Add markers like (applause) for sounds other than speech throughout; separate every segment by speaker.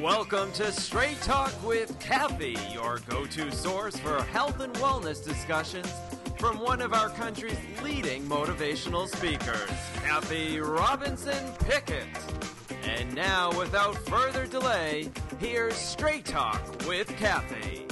Speaker 1: Welcome to Straight Talk with Cathy, your go to source for health and wellness discussions from one of our country's leading motivational speakers, Cathy Robinson Pickett. And now, without further delay, here's Straight Talk with
Speaker 2: Cathy.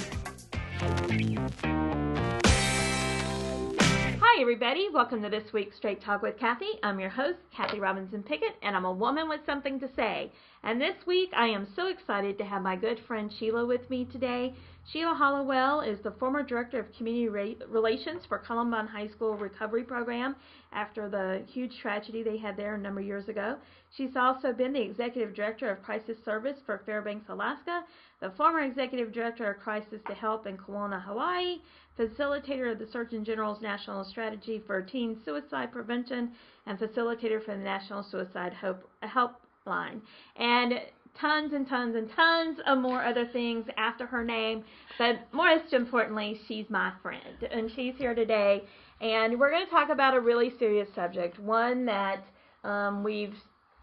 Speaker 2: Everybody. Welcome to this week's Straight Talk with Cathy. I'm your host, Cathy Robinson Pickett, and I'm a woman with something to say. And this week, I am so excited to have my good friend Sheila with me today. Sheila Hollowell is the former director of community relations for Columbine High School Recovery Program after the huge tragedy they had there a number of years ago. She's also been the executive director of crisis service for Fairbanks, Alaska, the former executive director of crisis to help in Kaneohe, Hawaii, facilitator of the Surgeon General's National Strategy for Teen Suicide Prevention, and facilitator for the National Suicide Hope, Helpline. And tons and tons and tons of more other things after her name. But most importantly, she's my friend, and she's here today. And we're going to talk about a really serious subject, one that um, we've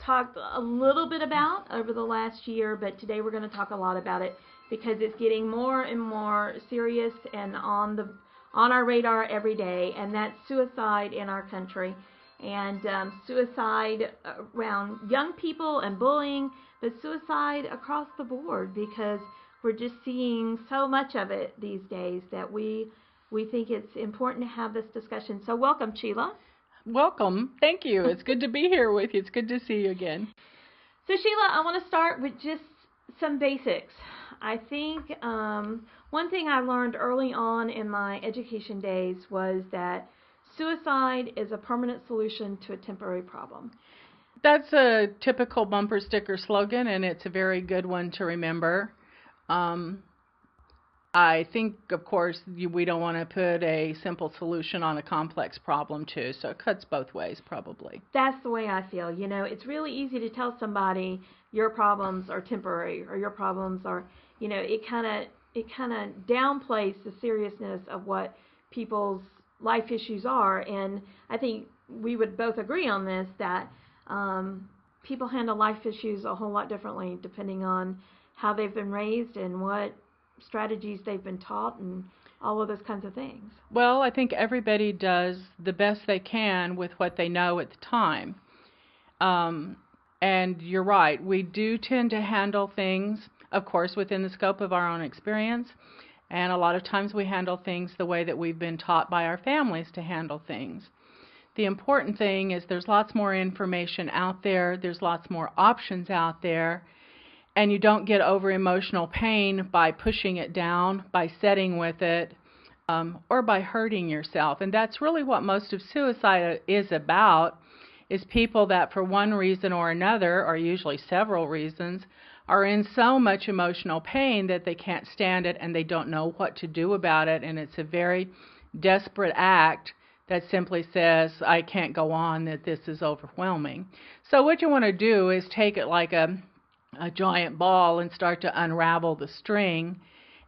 Speaker 2: talked a little bit about over the last year, but today we're going to talk a lot about it because it's getting more and more serious and on the on our radar every day, and that's suicide in our country and um, suicide around young people and bullying, but suicide across the board because we're just seeing so much of it these days that we we think it's important to have this discussion. So welcome, Sheila.
Speaker 3: Welcome. Thank you. It's good to be here with you. It's good to see you again.
Speaker 2: So Sheila, I want to start with just some basics. I think um, one thing I learned early on in my education days was that suicide is a permanent solution to a temporary problem.
Speaker 3: That's a typical bumper sticker slogan, and it's a very good one to remember. Um, I think, of course, we don't want to put a simple solution on a complex problem, too, so it cuts both ways, probably.
Speaker 2: That's the way I feel. You know, it's really easy to tell somebody your problems are temporary or your problems are, you know, it kind of it kind of downplays the seriousness of what people's life issues are. And I think we would both agree on this that um, people handle life issues a whole lot differently depending on how they've been raised and what strategies they've been taught and all of those kinds of things.
Speaker 3: Well, I think everybody does the best they can with what they know at the time. Um, and you're right, we do tend to handle things, of course, within the scope of our own experience. And a lot of times we handle things the way that we've been taught by our families to handle things. The important thing is there's lots more information out there, there's lots more options out there, and you don't get over emotional pain by pushing it down, by setting with it, um, or by hurting yourself. And that's really what most of suicide is about is people that for one reason or another, or usually several reasons, are in so much emotional pain that they can't stand it and they don't know what to do about it. And it's a very desperate act that simply says, I can't go on, that this is overwhelming. So, what you want to do is take it like a, a giant ball and start to unravel the string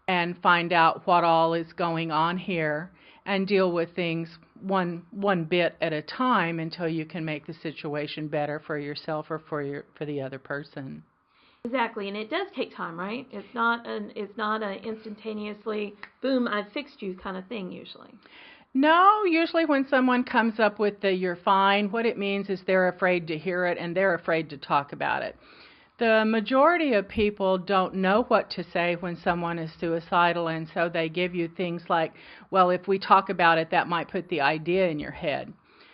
Speaker 3: and find out what all is going on here and deal with things one one bit at a time until you can make the situation better for yourself or for your for the other person.
Speaker 2: Exactly, and it does take time, right? It's not an it's not an instantaneously boom I fixed you kind of thing usually.
Speaker 3: No, usually when someone comes up with the you're fine, what it means is they're afraid to hear it and they're afraid to talk about it. The majority of people don't know what to say when someone is suicidal, and so they give you things like, well, if we talk about it, that might put the idea in your head.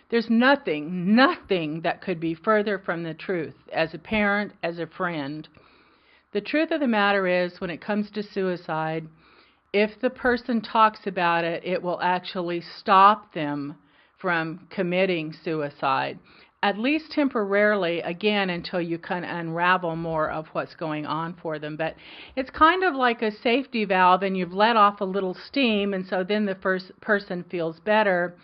Speaker 3: There's nothing, nothing that could be further from the truth as a parent, as a friend. The truth of the matter is, when it comes to suicide, if the person talks about it, it will actually stop them from committing suicide, at least temporarily, again, until you can unravel more of what's going on for them. But it's kind of like a safety valve, and you've let off a little steam, and so then the first person feels better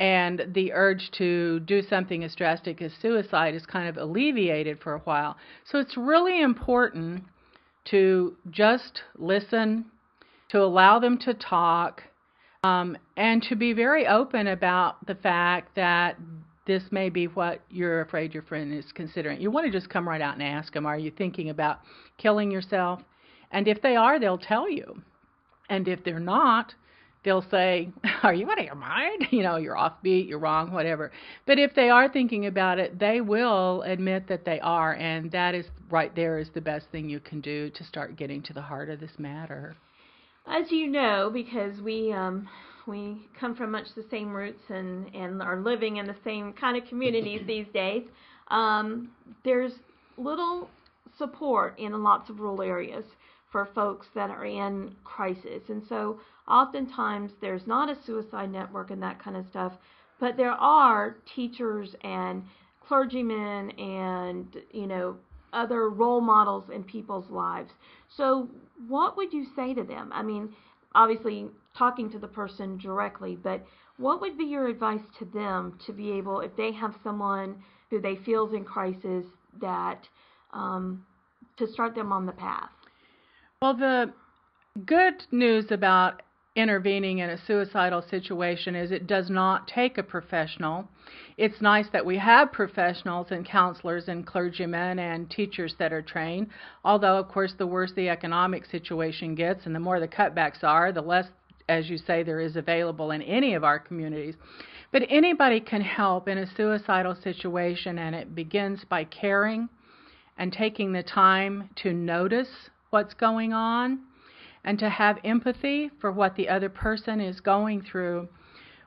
Speaker 3: and the urge to do something as drastic as suicide is kind of alleviated for a while. So it's really important to just listen, to allow them to talk, Um, and to be very open about the fact that this may be what you're afraid your friend is considering. You want to just come right out and ask them, are you thinking about killing yourself? And if they are, they'll tell you. And if they're not, they'll say, (laughs) Are you out of your mind? (laughs) You know, you're offbeat, you're wrong, whatever. But if they are thinking about it, they will admit that they are. And that is right there is the best thing you can do to start getting to the heart of this matter.
Speaker 2: As you know, because we um, we come from much the same roots and, and are living in the same kind of communities these days, um, there's little support in lots of rural areas for folks that are in crisis. And so oftentimes there's not a suicide network and that kind of stuff, but there are teachers and clergymen and, you know, other role models in people's lives. So what would you say to them? I mean, obviously talking to the person directly, but what would be your advice to them to be able, if they have someone who they feel is in crisis, that um, to start them on the path?
Speaker 3: Well, the good news about intervening in a suicidal situation is it does not take a professional. It's nice that we have professionals and counselors and clergymen and teachers that are trained, although, of course, the worse the economic situation gets and the more the cutbacks are, the less, as you say, there is available in any of our communities. But anybody can help in a suicidal situation, and it begins by caring and taking the time to notice what's going on and to have empathy for what the other person is going through.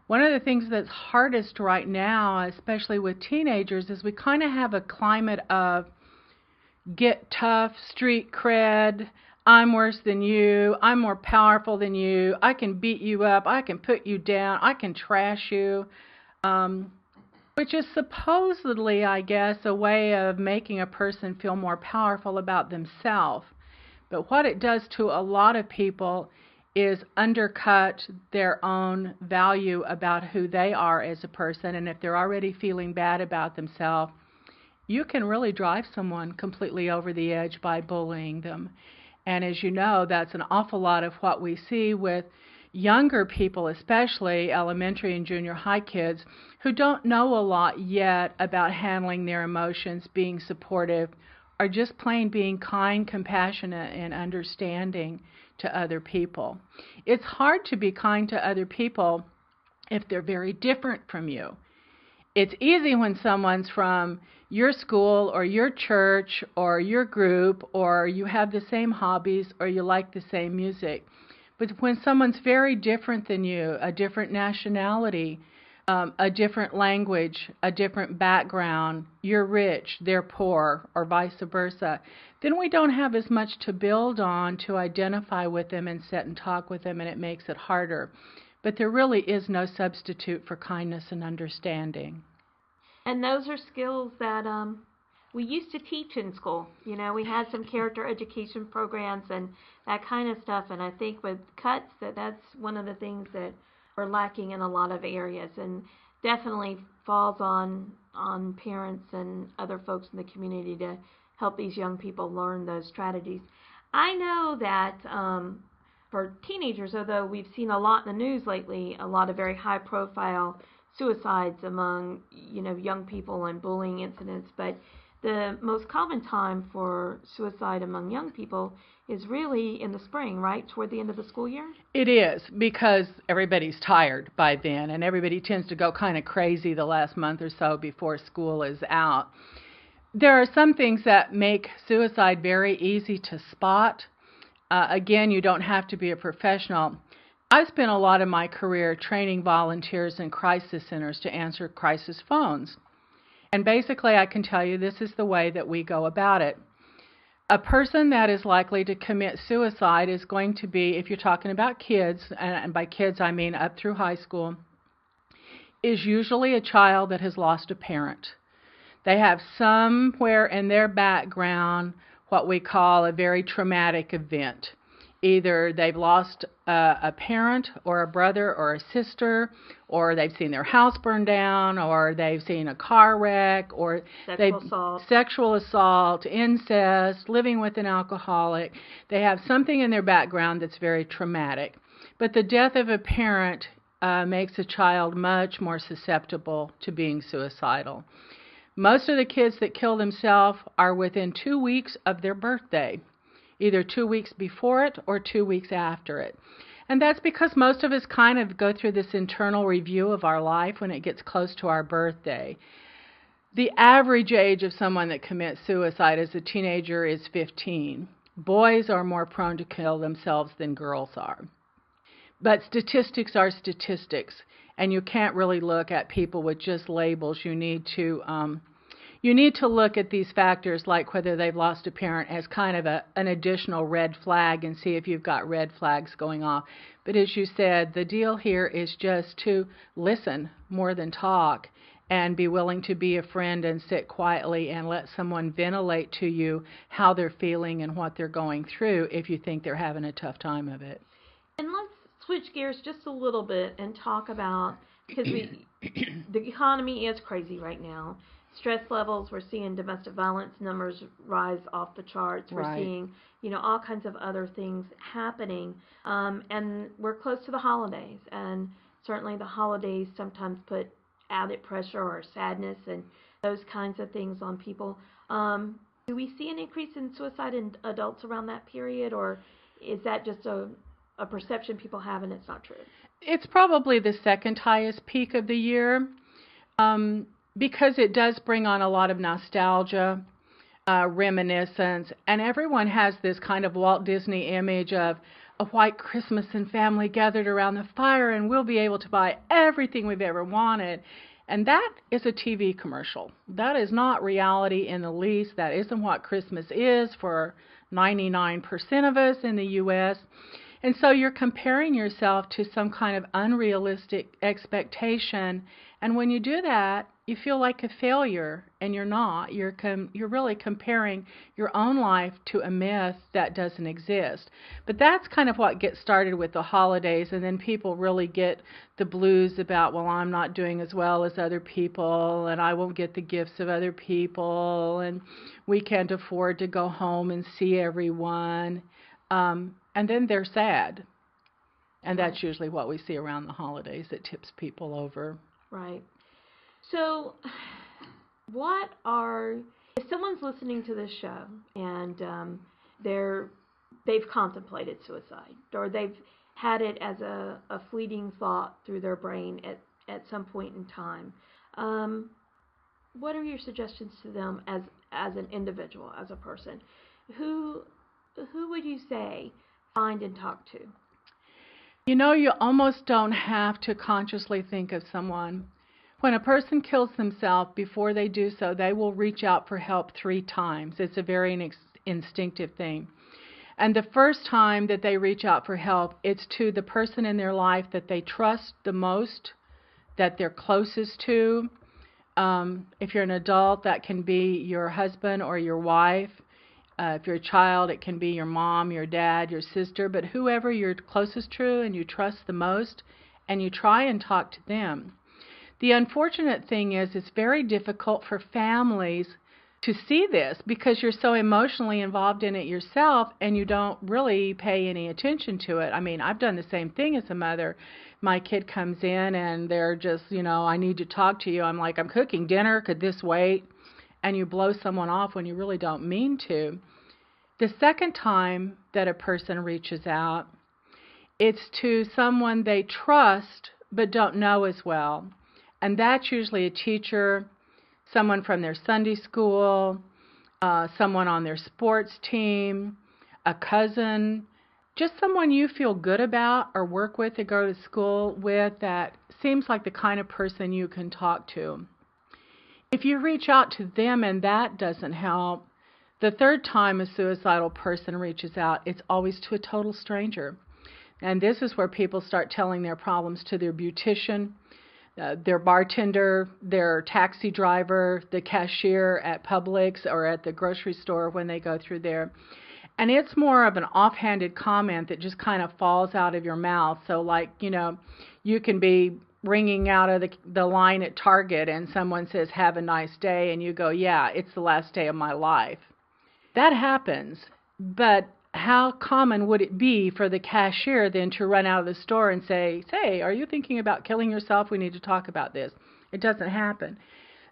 Speaker 3: One of the things that's hardest right now, especially with teenagers, is we kind of have a climate of get tough, street cred, I'm worse than you, I'm more powerful than you, I can beat you up, I can put you down, I can trash you. Um, which is supposedly, I guess, a way of making a person feel more powerful about themselves. But what it does to a lot of people is undercut their own value about who they are as a person. And if they're already feeling bad about themselves, you can really drive someone completely over the edge by bullying them. And as you know, that's an awful lot of what we see with younger people, especially elementary and junior high kids, who don't know a lot yet about handling their emotions, being supportive, are just plain being kind, compassionate, and understanding to other people. It's hard to be kind to other people if they're very different from you. It's easy when someone's from your school or your church or your group or you have the same hobbies or you like the same music. But when someone's very different than you, a different nationality, um, a different language, a different background, you're rich, they're poor, or vice versa, then we don't have as much to build on to identify with them and sit and talk with them, and it makes it harder. But there really is no substitute for kindness and understanding.
Speaker 2: And those are skills that um, we used to teach in school. You know, we had some character education programs and that kind of stuff. And I think with cuts, that that's one of the things that are lacking in a lot of areas and definitely falls on on parents and other folks in the community to help these young people learn those strategies. I know that um, for teenagers, although we've seen a lot in the news lately, a lot of very high profile suicides among you know young people and bullying incidents, but the most common time for suicide among young people is really in the spring, right? Toward the end of the school year?
Speaker 3: It is because everybody's tired by then and everybody tends to go kind of crazy the last month or so before school is out. There are some things that make suicide very easy to spot. Uh, again, you don't have to be a professional. I spent a lot of my career training volunteers in crisis centers to answer crisis phones. And basically, I can tell you this is the way that we go about it. A person that is likely to commit suicide is going to be, if you're talking about kids, and by kids I mean up through high school, is usually a child that has lost a parent. They have somewhere in their background what we call a very traumatic event either they've lost a, a parent or a brother or a sister, or they've seen their house burned down, or they've seen a car wreck, or
Speaker 2: sexual assault.
Speaker 3: sexual assault, incest, living with an alcoholic. They have something in their background that's very traumatic. but the death of a parent uh, makes a child much more susceptible to being suicidal. Most of the kids that kill themselves are within two weeks of their birthday, either two weeks before it or two weeks after it. And that's because most of us kind of go through this internal review of our life when it gets close to our birthday. The average age of someone that commits suicide as a teenager is 15. Boys are more prone to kill themselves than girls are. But statistics are statistics, and you can't really look at people with just labels. You need to um, you need to look at these factors like whether they've lost a parent as kind of a, an additional red flag and see if you've got red flags going off. But as you said, the deal here is just to listen more than talk and be willing to be a friend and sit quietly and let someone ventilate to you how they're feeling and what they're going through if you think they're having a tough time of it.
Speaker 2: And let's switch gears just a little bit and talk about because we (clears throat) the economy is crazy right now. Stress levels, we're seeing domestic violence numbers rise off the charts. We're
Speaker 3: right.
Speaker 2: seeing, you know, all kinds of other things happening. Um, and we're close to the holidays, and certainly the holidays sometimes put added pressure or sadness and those kinds of things on people. Um, do we see an increase in suicide in adults around that period, or is that just a a perception people have and it's not true.
Speaker 3: It's probably the second highest peak of the year um, because it does bring on a lot of nostalgia, uh, reminiscence, and everyone has this kind of Walt Disney image of a white Christmas and family gathered around the fire and we'll be able to buy everything we've ever wanted. And that is a TV commercial. That is not reality in the least. That isn't what Christmas is for 99% of us in the U.S. And so you're comparing yourself to some kind of unrealistic expectation. And when you do that, you feel like a failure and you're not. You're com- you're really comparing your own life to a myth that doesn't exist. But that's kind of what gets started with the holidays and then people really get the blues about, well, I'm not doing as well as other people and I won't get the gifts of other people and we can't afford to go home and see everyone. Um, and then they're sad. And that's usually what we see around the holidays that tips people over.
Speaker 2: Right. So, what are if someone's listening to this show and um, they're they've contemplated suicide or they've had it as a, a fleeting thought through their brain at at some point in time, um, what are your suggestions to them as as an individual, as a person? Who who would you say find and talk to?
Speaker 3: You know, you almost don't have to consciously think of someone. When a person kills themselves, before they do so, they will reach out for help three times. It's a very instinctive thing. And the first time that they reach out for help, it's to the person in their life that they trust the most, that they're closest to. Um, if you're an adult, that can be your husband or your wife. Uh, if you're a child, it can be your mom, your dad, your sister, but whoever you're closest to and you trust the most, and you try and talk to them. The unfortunate thing is, it's very difficult for families to see this because you're so emotionally involved in it yourself and you don't really pay any attention to it. I mean, I've done the same thing as a mother. My kid comes in and they're just, you know, I need to talk to you. I'm like, I'm cooking dinner. Could this wait? And you blow someone off when you really don't mean to. The second time that a person reaches out, it's to someone they trust but don't know as well. And that's usually a teacher, someone from their Sunday school, uh, someone on their sports team, a cousin, just someone you feel good about or work with or go to school with that seems like the kind of person you can talk to. If you reach out to them and that doesn't help, the third time a suicidal person reaches out, it's always to a total stranger. And this is where people start telling their problems to their beautician, uh, their bartender, their taxi driver, the cashier at Publix or at the grocery store when they go through there. And it's more of an offhanded comment that just kind of falls out of your mouth. So, like, you know, you can be ringing out of the, the line at Target and someone says, Have a nice day. And you go, Yeah, it's the last day of my life. That happens, but how common would it be for the cashier then to run out of the store and say, "Say, are you thinking about killing yourself? We need to talk about this." It doesn't happen.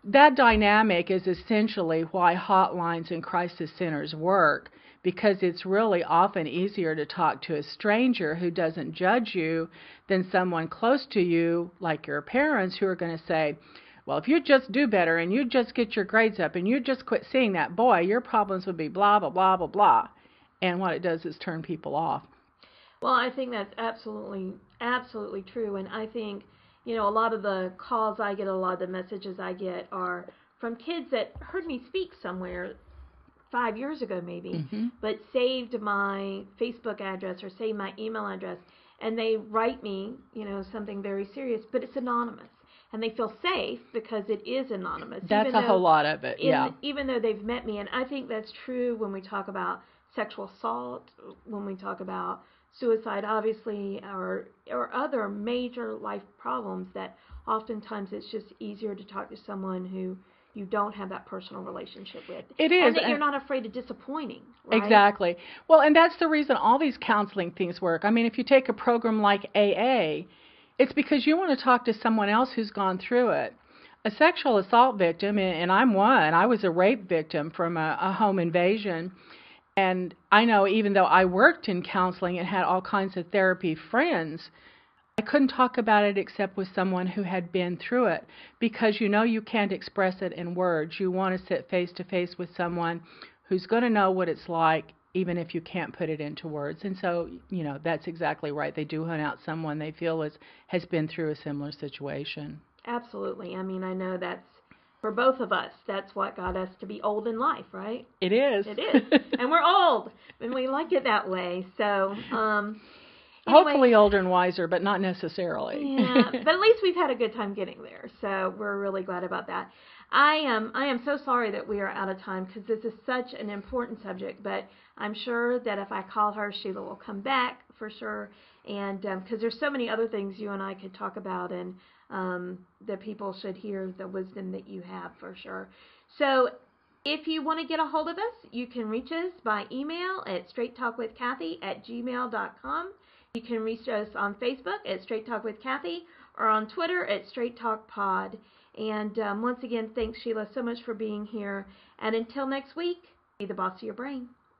Speaker 3: That dynamic is essentially why hotlines and crisis centers work because it's really often easier to talk to a stranger who doesn't judge you than someone close to you, like your parents, who are going to say, well, if you just do better and you just get your grades up and you just quit seeing that boy, your problems would be blah, blah, blah, blah, blah. And what it does is turn people off.
Speaker 2: Well, I think that's absolutely, absolutely true. And I think, you know, a lot of the calls I get, a lot of the messages I get are from kids that heard me speak somewhere five years ago maybe,
Speaker 3: mm-hmm.
Speaker 2: but saved my Facebook address or saved my email address, and they write me, you know, something very serious, but it's anonymous. And they feel safe because it is anonymous.
Speaker 3: That's a whole lot of it,
Speaker 2: in,
Speaker 3: yeah.
Speaker 2: Even though they've met me, and I think that's true when we talk about sexual assault, when we talk about suicide, obviously, or or other major life problems that oftentimes it's just easier to talk to someone who you don't have that personal relationship with.
Speaker 3: It is.
Speaker 2: And that you're not afraid of disappointing. Right?
Speaker 3: Exactly. Well, and that's the reason all these counseling things work. I mean, if you take a program like AA, it's because you want to talk to someone else who's gone through it. A sexual assault victim, and I'm one, I was a rape victim from a, a home invasion. And I know even though I worked in counseling and had all kinds of therapy friends, I couldn't talk about it except with someone who had been through it because you know you can't express it in words. You want to sit face to face with someone who's going to know what it's like even if you can't put it into words. And so, you know, that's exactly right. They do hunt out someone they feel is has been through a similar situation.
Speaker 2: Absolutely. I mean, I know that's for both of us. That's what got us to be old in life, right?
Speaker 3: It is.
Speaker 2: It is. (laughs) and we're old and we like it that way. So, um
Speaker 3: Anyway, Hopefully older and wiser, but not necessarily.
Speaker 2: yeah, (laughs) but at least we've had a good time getting there, so we're really glad about that. I am I am so sorry that we are out of time because this is such an important subject, but I'm sure that if I call her, Sheila will come back for sure, and because um, there's so many other things you and I could talk about, and um, that people should hear the wisdom that you have for sure. So if you want to get a hold of us, you can reach us by email at straighttalkwithcathy at gmail.com. You can reach us on Facebook at Straight Talk with Cathy or on Twitter at Straight Talk Pod. And um, once again, thanks, Sheila, so much for being here. And until next week, be the boss of your brain.